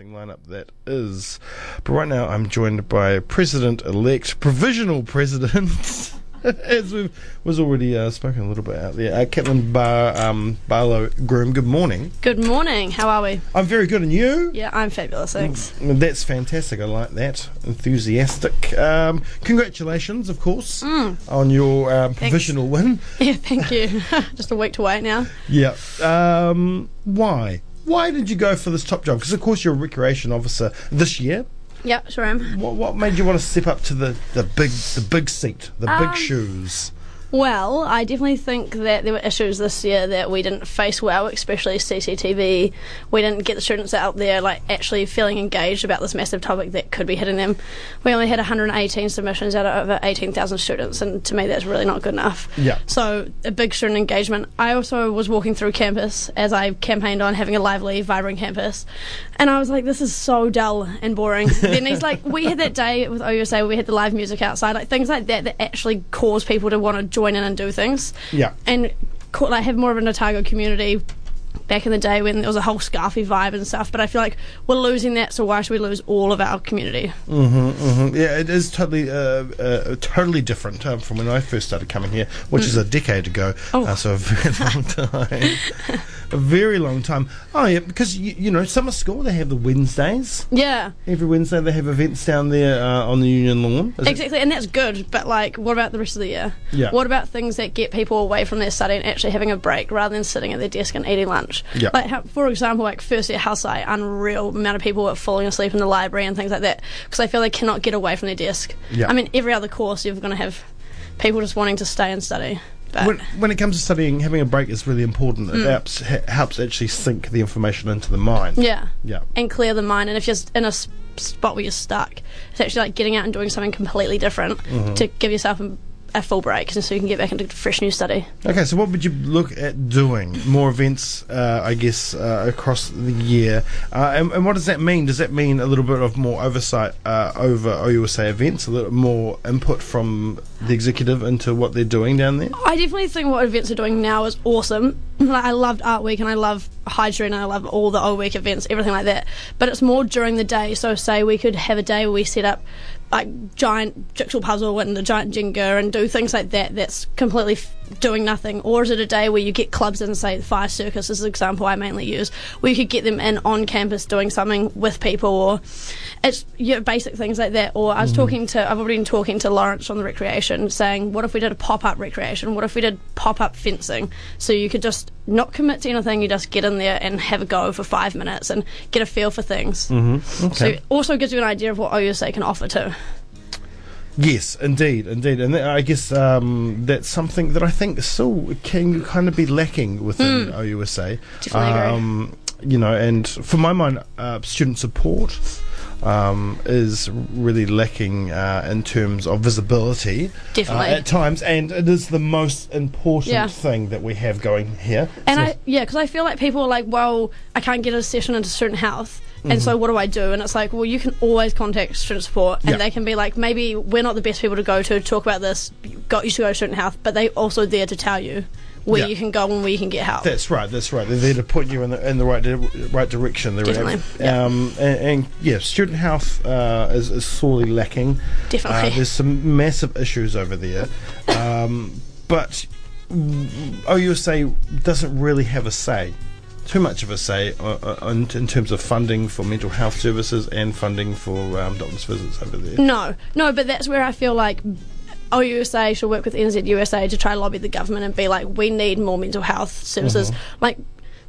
lineup that is. But right now, I'm joined by President-elect, provisional President, as we was already uh, spoken a little bit out there, uh, Caitlin Bar um, Barlow Groom. Good morning. Good morning. How are we? I'm very good, and you? Yeah, I'm fabulous. Thanks. Mm, That's fantastic. I like that. Enthusiastic. Um, congratulations, of course, on your um, provisional win. Yeah, thank you. Just a week to wait now. Yeah. Um, why? Why did you go for this top job? Because of course you're a recreation officer this year. Yep, sure I am. What, what made you want to step up to the, the big the big seat, the big Um, shoes? Well, I definitely think that there were issues this year that we didn't face well, especially CCTV. We didn't get the students out there like actually feeling engaged about this massive topic that could be hitting them. We only had 118 submissions out of over 18,000 students, and to me that's really not good enough. Yeah. So a big student engagement. I also was walking through campus as I campaigned on having a lively, vibrant campus, and I was like, "This is so dull and boring." then he's like, "We had that day with OUSA, we had the live music outside, like things like that that actually cause people to want to join in and do things." Yeah. and co- like have more of an Otago community back in the day when there was a whole scarfy vibe and stuff. But I feel like we're losing that, so why should we lose all of our community? Mm, Yeah, it is totally uh, uh, totally different um, from when I first started coming here, which is a decade ago. Oh. Uh, so a very long time. a very long time. Oh yeah, because you, you know summer school they have the Wednesdays. Yeah, Every Wednesday they have events down there uh, on the Union Lawn. Is it- exactly, and that's good. But like, what about the rest of the year? Yeah. What about things that get people away from their study and actually having a break rather than sitting at their desk and eating lunch? Yeah. Like, how, for example, like first year Health Sci, unreal amount of people are falling asleep in the library and things like that because they feel they cannot get away from their desk. Yeah. I mean, every other course you're going to have people just wanting to stay and study. But When, when it comes to studying, having a break is really important. Mm. It helps, helps actually sink the information into the mind. yeah. Yeah. and clear the mind. And if you're in a spot where you're stuck, it's actually like getting out and doing something completely different Mm-hmm. to give yourself a, a full break, so you can get back into fresh new study. Okay, so what would you look at doing? More events, uh, I guess, uh, across the year. Uh, and, and what does that mean? Does that mean a little bit of more oversight uh, over OUSA events, a little more input from the executive into what they're doing down there? I definitely think what events are doing now is awesome. Like I loved Art Week and I love Hydra and I love all the O Week events, everything like that. But it's more during the day. So say we could have a day where we set up like giant jigsaw puzzle and the giant Jenga and do things like that. That's completely doing nothing. Or is it a day where you get clubs in, say the Fire Circus is an example I mainly use, where you could get them in on campus doing something with people, or it's yeah, basic things like that. Or I was talking to, I've already been talking to Lawrence on the recreation, saying, what if we did a pop up recreation? What if we did pop up fencing? So you could just not commit to anything, you just get in there and have a go for five minutes and get a feel for things. Mm-hmm. So it also gives you an idea of what OUSA can offer too. Yes, indeed, indeed, and that, I guess um, that's something that I think still can kind of be lacking within OUSA. Hmm. Definitely agree. Um, you know, and for my mind, uh, student support um, is really lacking uh, in terms of visibility. Definitely. uh, at times, and it is the most important Yeah. thing that we have going here. And So- I, yeah, because I feel like people are like, well, I can't get a session into student health. And so, what do I do? And it's like, well, you can always contact student support, and Yeah. they can be like, maybe we're not the best people to go to talk about this. You got you should go to student health, but they also there to tell you where Yeah. you can go and where you can get help. That's right. That's right. They're there to put you in the in the right di- right direction. They're Definitely, yeah. Um, and, and yeah, student health uh, is, is sorely lacking. Definitely. Uh, there's some massive issues over there, um, but mm, OUSA doesn't really have a say. Too much of a say uh, uh, in, in terms of funding for mental health services and funding for um, doctor's visits over there. No, no, but that's where I feel like OUSA should work with NZUSA to try to lobby the government and be like, we need more mental health services. Like,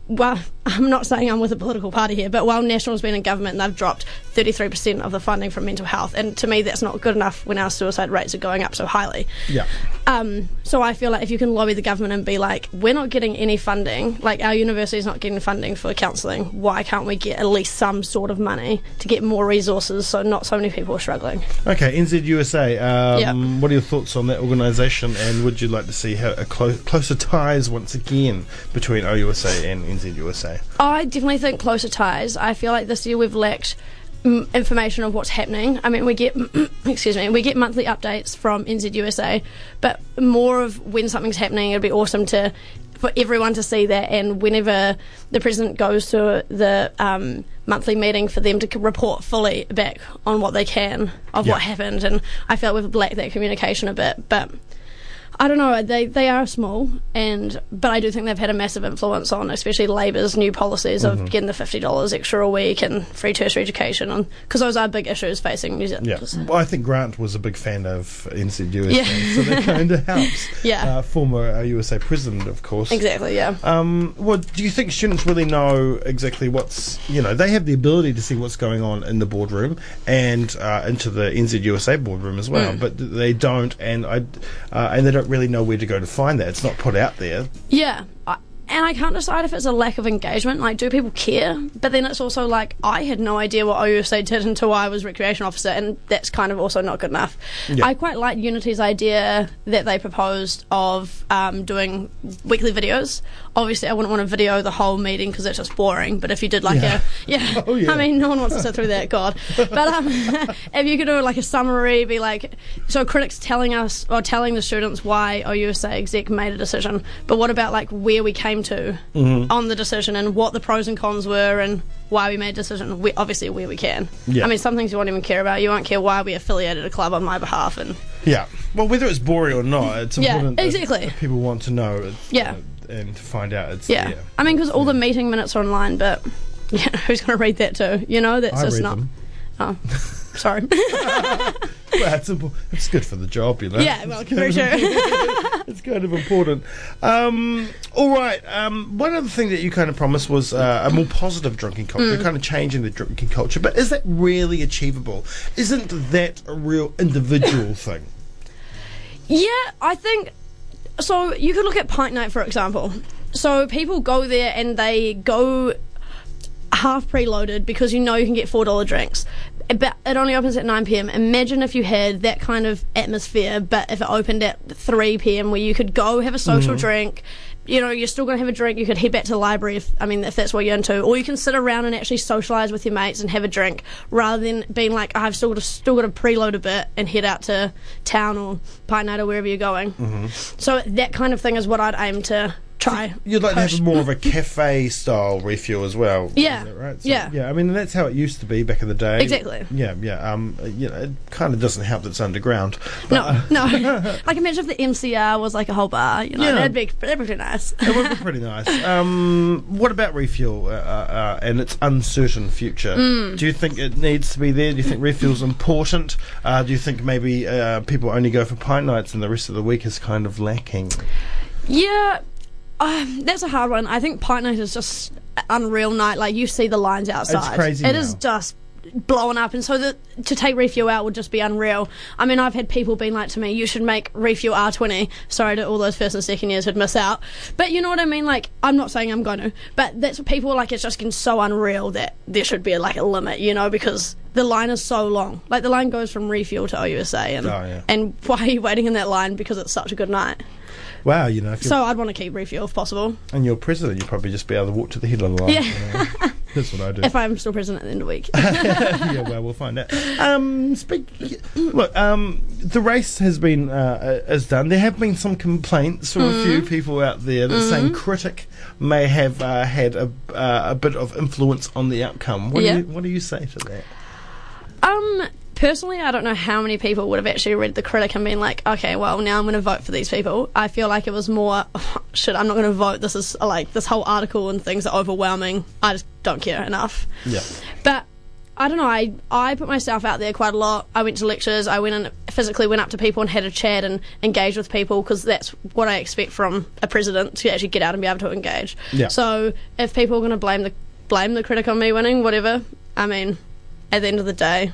well, I'm not saying I'm with a political party here, but while National's been in government, they've dropped 33% of the funding from mental health, and to me, that's not good enough when our suicide rates are going up so highly. Yeah. Um, so I feel like if you can lobby the government and be like, we're not getting any funding, like our university's not getting funding for counselling, why can't we get at least some sort of money to get more resources so not so many people are struggling? Okay, NZUSA. Um, Yeah. What are your thoughts on that organisation, and would you like to see how, a clo- closer ties once again between OUSA and NZUSA? I definitely think closer ties. I feel like this year we've lacked mm, information of what's happening. I mean, we get excuse me, we get monthly updates from NZUSA, but more of when something's happening. It'd be awesome to for everyone to see that. And whenever the president goes to the um, monthly meeting, for them to c- report fully back on what they can of Yeah. what happened. And I felt we've lacked that communication a bit, but. I don't know. They they are small, and but I do think they've had a massive influence on, especially Labour's new policies Mm-hmm. of getting the fifty dollars extra a week and free tertiary education, because those are big issues facing New Zealand. Yeah, well, I think Grant was a big fan of NZUSA, Yeah. so that kind of helps. Yeah. uh, former uh, USA president, of course. Exactly. Yeah. Um, well, do you think students really know exactly what's you know they have the ability to see what's going on in the boardroom and uh, into the NZUSA boardroom as Mm. well, but they don't, and I uh, and they don't really know where to go to find that. It's not put out there. Yeah. I, and I can't decide if it's a lack of engagement. Like, do people care? But then it's also like, I had no idea what OUSA did until I was recreation officer, and that's kind of also not good enough. Yeah. I quite like Unity's idea that they proposed of um, doing weekly videos. Obviously, I wouldn't want to video the whole meeting because it's just boring. But if you did like Yeah. a, yeah, Oh, yeah. I mean, no one wants to sit through that, God. But um, if you could do like a summary, be like, so critics telling us or telling the students why OUSA exec made a decision, but what about like where we came to on the decision and what the pros and cons were and why we made a decision? We, obviously, where we can. Yeah. I mean, some things you won't even care about. You won't care why we affiliated a club on my behalf, and Yeah. Well, whether it's boring or not, it's Yeah, important. that- exactly. people want to know. Yeah. uh, and to find out it's yeah. there. I mean, because all the meeting minutes are online, but yeah, who's going to read that too? You know, that's I just read not. them. Oh, sorry. Well, it's, it's good for the job, you know. yeah, well, very true. it's kind of important. Um, all right. Um, one other thing that you kind of promised was uh, a more positive drinking culture, Mm. kind of changing the drinking culture. But is that really achievable? Isn't that a real individual thing? Yeah, I think so. You could look at Pint Night, for example. So people go there and they go half preloaded because you know you can get four dollar drinks. But it only opens at nine pm. Imagine if you had that kind of atmosphere, but if it opened at three pm, where you could go have a social mm. drink. You know, you're still going to have a drink. You could head back to the library if I mean if that's what you're into, or you can sit around and actually socialise with your mates and have a drink, rather than being like I've still got to still got to preload a bit and head out to town or or wherever you're going. Mm-hmm. So that kind of thing is what I'd aim to try. You'd like push. to have more of a cafe style refuel as well. Yeah. right? Yeah. Yeah. I mean, that's how it used to be back in the day. Exactly. Yeah. Yeah. Um. You know, it kind of doesn't help that it's underground. No, no. like imagine if the MCR was like a whole bar. You know, Yeah. that'd be that'd be pretty nice. It would be pretty nice. Um, what about refuel uh, uh, uh, and its uncertain future? Mm. Do you think it needs to be there? Do you think refuel's important? Uh, do you think maybe uh, people only go for pint nights and the rest of the week is kind of lacking? Yeah, um, that's a hard one. I think Pint Night is just unreal night. Like you see the lines outside. It's crazy It now. is just blowing up, and so the, to take refuel out would just be unreal. I mean, I've had people being like to me, "You should make refuel R20." Sorry to all those first and second years who'd miss out, but you know what I mean. Like, I'm not saying I'm going to, but that's what people are like. It's just getting so unreal that there should be like a limit, you know, because the line is so long. Like the line goes from refuel to OUSA, and Oh, yeah. and why are you waiting in that line? Because it's such a good night. Wow, you know, So I'd want to keep refuel if possible. and you're president, you'd probably just be able to walk to the head of the line. Yeah. you know. That's what I do. If I'm still president at the end of the week. yeah, well, we'll find out. Um, speak, look, um, the race has been uh, is done. There have been some complaints from a few people out there that saying critic may have uh, had a, uh, a bit of influence on the outcome. What Yeah. do you What do you say to that? um, personally, I don't know how many people would have actually read the critic and been like, okay, well, now I'm going to vote for these people. I feel like it was more, oh, shit, I'm not going to vote. This is like, this whole article and things are overwhelming. I just don't care enough. Yeah, But I don't know. I I put myself out there quite a lot. I went to lectures. I went and physically went up to people and had a chat and engaged with people because that's what I expect from a president to actually get out and be able to engage. Yeah. So if people are going to blame the blame the critic on me winning, whatever. I mean, at the end of the day,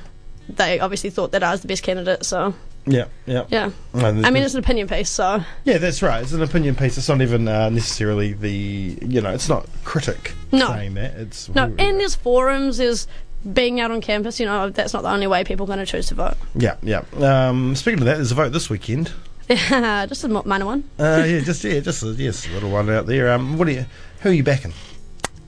they obviously thought that I was the best candidate. So yeah, yeah. yeah. And I mean, it's an opinion piece. So yeah, that's right. It's an opinion piece. It's not even uh, necessarily the you know. It's not critic No. saying that. It's no. And there's forums. There's being out on campus. You know, that's not the only way people are going to choose to vote. yeah, yeah. Um, speaking of that, there's a vote this weekend. Just a minor one. Uh, yeah, just yeah, just a, yes, a little one out there. Um, what are you? Who are you backing?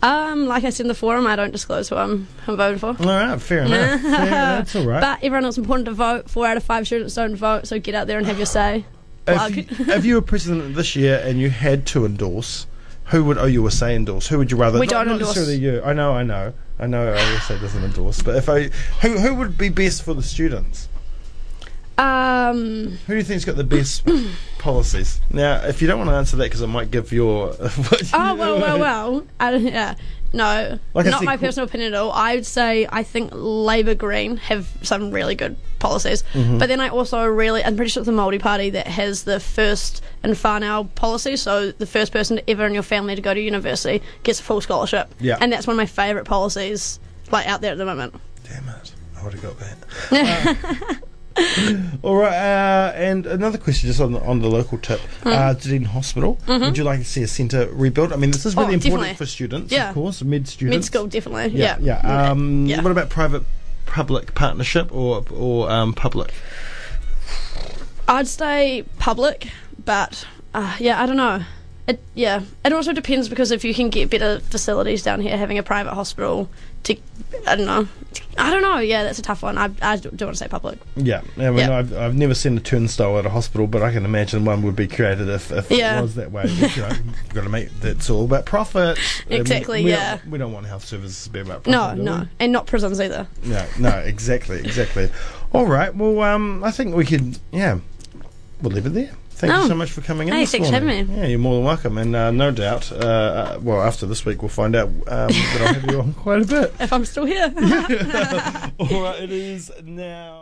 Um, like I said in the forum, I don't disclose who I'm, I'm voting for. All right, fair enough. fair, that's all right. But everyone else important to vote. Four out of five students don't vote, so get out there and have your say. if, you, if you were president this year and you had to endorse, who would OUSA endorse? Who would you rather? We not, don't not endorse- necessarily you. I know, I know, I know. OUSA doesn't endorse, but if I, who who would be best for the students? Um, Who do you think's got the best policies? Now, if you don't want to answer that, because it might give your. oh well, well, well. I don't, yeah. No, Like not said, my personal opinion at all. I would say I think Labour Green have some really good policies, Mm-hmm. but then I also really I'm pretty sure it's the Māori Party that has the first and whānau policy. So the first person ever in your family to go to university gets a full scholarship. Yeah. and that's one of my favourite policies like out there at the moment. Damn it! I would have got that. All right, uh, and another question just on the, on the local tip. Hmm. Uh, Dunedin Hospital, would you like to see a centre rebuilt? I mean, this is really Mm-hmm. Oh, important definitely. for students, Yeah. of course, mid students. Mid school, definitely. Yeah, Yeah, yeah. Um, Yeah. What about private public partnership or or um, public? I'd say public, but uh, yeah, I don't know. It yeah, it also depends because if you can get better facilities down here, having a private hospital to, I don't know, I don't know. Yeah, that's a tough one. I, I do want to say public. Yeah, I mean, Yeah. I've, I've never seen a turnstile at a hospital, but I can imagine one would be created if, if Yeah. it was that way. But, you know, you've got to make it's all about profit. Exactly, we yeah. Don't, we don't want health services to be about profit. No, no, we? and not prisons either. No, no, exactly, exactly. All right, well, um, I think we could, yeah, we'll leave it there. Thank you Oh. so much for coming in. Hey, this thanks for morning. having me. Yeah, you're more than welcome, and uh, no doubt, uh, uh, well, after this week, we'll find out um, that I'll have you on quite a bit. If I'm still here. All right, it is now.